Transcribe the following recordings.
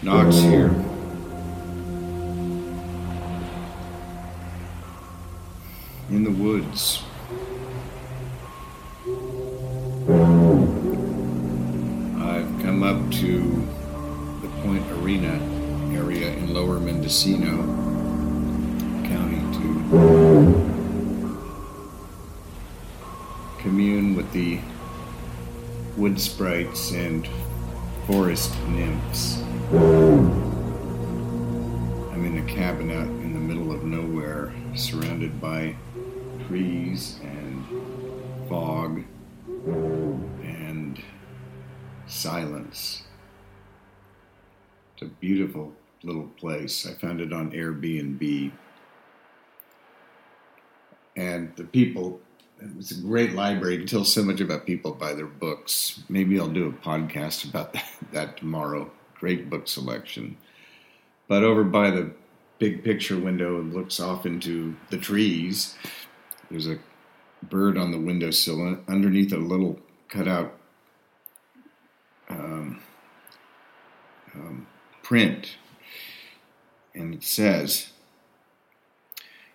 Knox here. In the woods. I've come up to the Point Arena area in lower Mendocino County to commune with the wood sprites and forest nymphs. I'm in a cabin out in the middle of nowhere, surrounded by trees and fog and silence. It's a beautiful little place. I found it on Airbnb. And the people, it's a great library. You can tell so much about people by their books. Maybe I'll do a podcast about that, tomorrow. Great book selection. But over by the big picture window, it looks off into the trees. There's a bird on the windowsill underneath a little cutout um, um, print. And it says,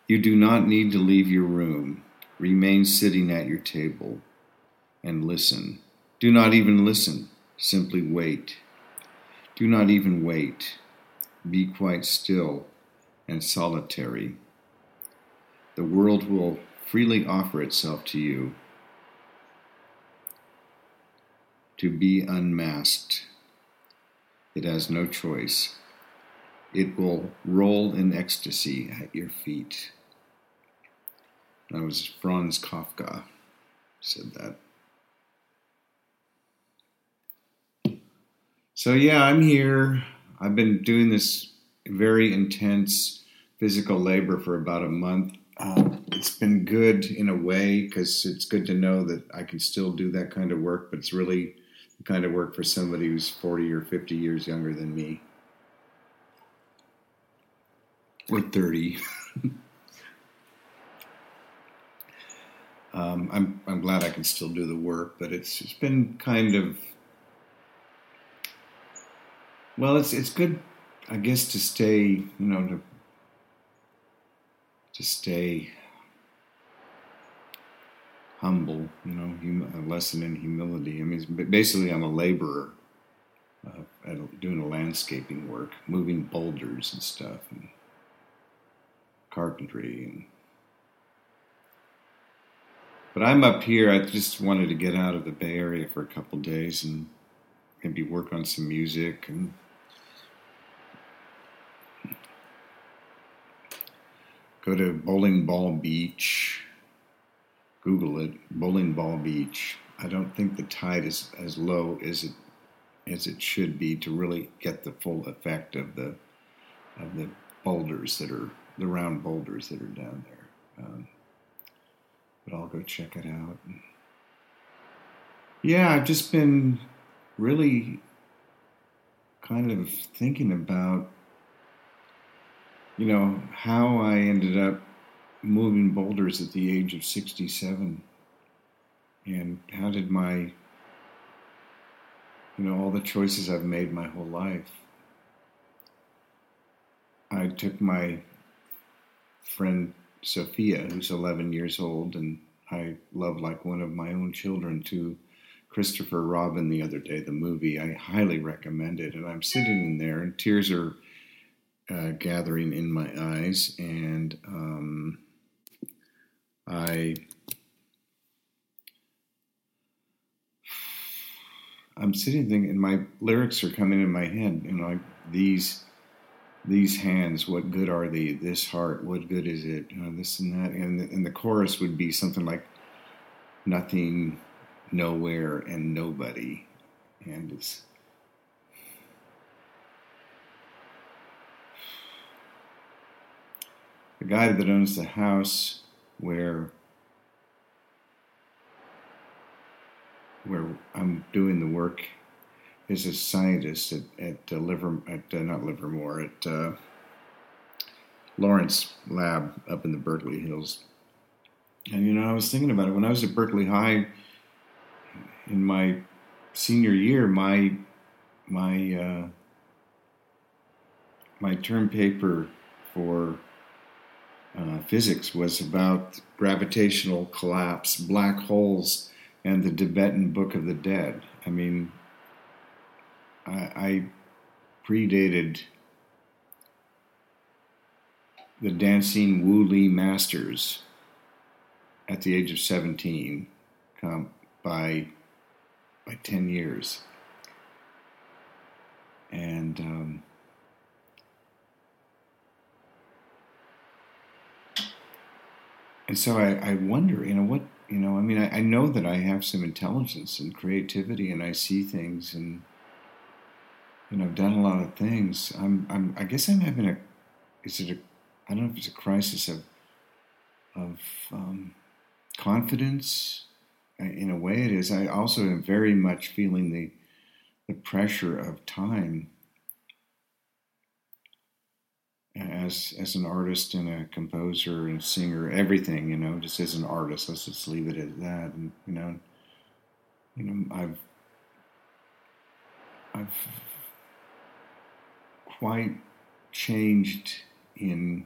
You do not need to leave your room. Remain sitting at your table and listen. Do not even listen. Simply wait. Do not even wait. Be quite still and solitary. The world will freely offer itself to you to be unmasked. It has no choice. It will roll in ecstasy at your feet. That was Franz Kafka said that. So yeah, I'm here. I've been doing this very intense physical labor for about a month. Uh, it's been good in a way because it's good to know that I can still do that kind of work, but it's really the kind of work for somebody who's 40 or 50 years younger than me. Or 30. um, I'm, I'm glad I can still do the work, but it's, it's been kind of well, it's it's good, I guess, to stay, you know, to to stay humble, you know, hum- a lesson in humility. I mean, basically, I'm a laborer, uh, at, doing a landscaping work, moving boulders and stuff, and carpentry. And, but I'm up here. I just wanted to get out of the Bay Area for a couple days and maybe work on some music and Go to Bowling Ball Beach. Google it, Bowling Ball Beach. I don't think the tide is as low as it as it should be to really get the full effect of the of the boulders that are the round boulders that are down there. Um, but I'll go check it out. Yeah, I've just been really kind of thinking about you know, how I ended up moving boulders at the age of 67 and how did my, you know, all the choices I've made my whole life. I took my friend Sophia, who's 11 years old, and I love like one of my own children, to Christopher Robin the other day, the movie. I highly recommend it. And I'm sitting in there, and tears are uh, gathering in my eyes, and um, I I'm sitting thinking, and my lyrics are coming in my head, you know, like these these hands, what good are they? This heart, what good is it? Know, this and that, and the, and the chorus would be something like nothing, nowhere, and nobody, and it's the guy that owns the house where where I'm doing the work is a scientist at, at uh, Liver at uh, not Livermore at uh, Lawrence Lab up in the Berkeley Hills. And you know, I was thinking about it when I was at Berkeley High in my senior year. My my uh, my term paper for uh, physics was about gravitational collapse, black holes, and the Tibetan Book of the Dead. I mean, I, I predated the dancing Wu Li masters at the age of 17 um, by by 10 years. And um, and so I, I wonder, you know, what, you know, I mean, I, I know that I have some intelligence and creativity and I see things and, you know, I've done a lot of things. I'm, I'm, I guess I'm having a, is it a, I don't know if it's a crisis of, of um, confidence. In a way, it is. I also am very much feeling the, the pressure of time as as an artist and a composer and a singer, everything, you know, just as an artist, let's just leave it at that. And you know, you know, I've I've quite changed in.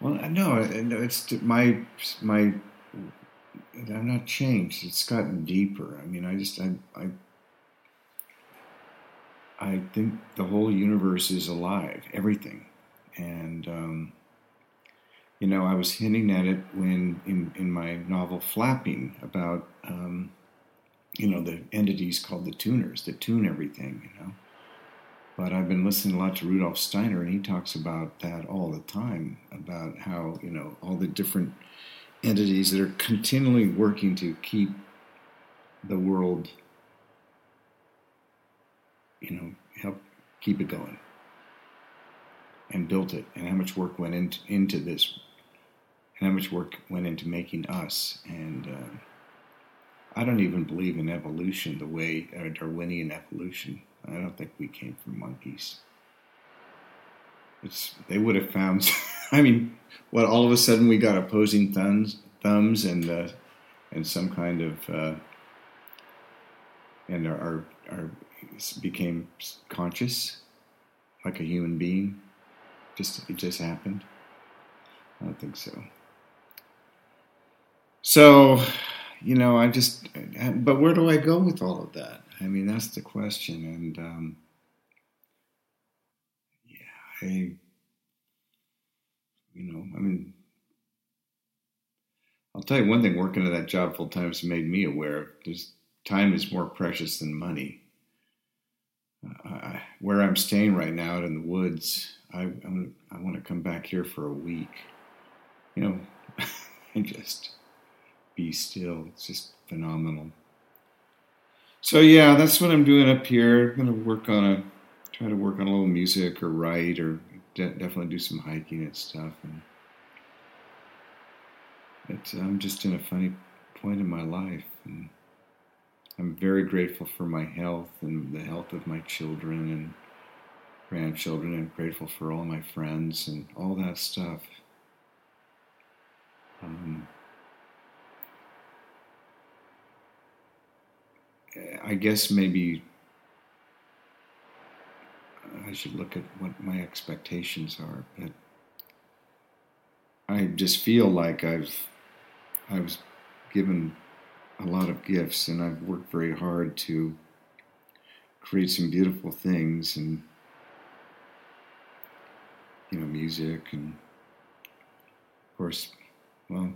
Well, no, it's my my. I'm not changed. It's gotten deeper. I mean, I just I I I think the whole universe is alive, everything. And, um, you know, I was hinting at it when in, in my novel Flapping about, um, you know, the entities called the tuners that tune everything, you know. But I've been listening a lot to Rudolf Steiner, and he talks about that all the time about how, you know, all the different entities that are continually working to keep the world you know, help keep it going and built it, and how much work went into, into this, and how much work went into making us. And uh, I don't even believe in evolution the way Darwinian evolution. I don't think we came from monkeys. It's they would have found. I mean, what? All of a sudden, we got opposing thumbs, thumbs, and uh, and some kind of uh, and our, our, our became conscious, like a human being. Just it just happened. I don't think so. So, you know, I just. But where do I go with all of that? I mean, that's the question, and um, yeah, I. You know, I mean, I'll tell you one thing: working at that job full time has made me aware. There's time is more precious than money where I'm staying right now out in the woods, I, I want to come back here for a week, you know, and just be still. It's just phenomenal. So yeah, that's what I'm doing up here. I'm gonna work on a, try to work on a little music or write or de- definitely do some hiking and stuff. And I'm just in a funny point in my life. And, I'm very grateful for my health and the health of my children and grandchildren, and grateful for all my friends and all that stuff. Um, I guess maybe I should look at what my expectations are, but I just feel like I've I was given a lot of gifts, and I've worked very hard to create some beautiful things and you know music and of course well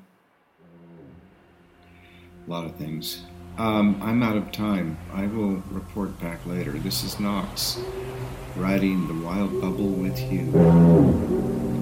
a lot of things um, i'm out of time. I will report back later. This is knox riding the wild bubble with you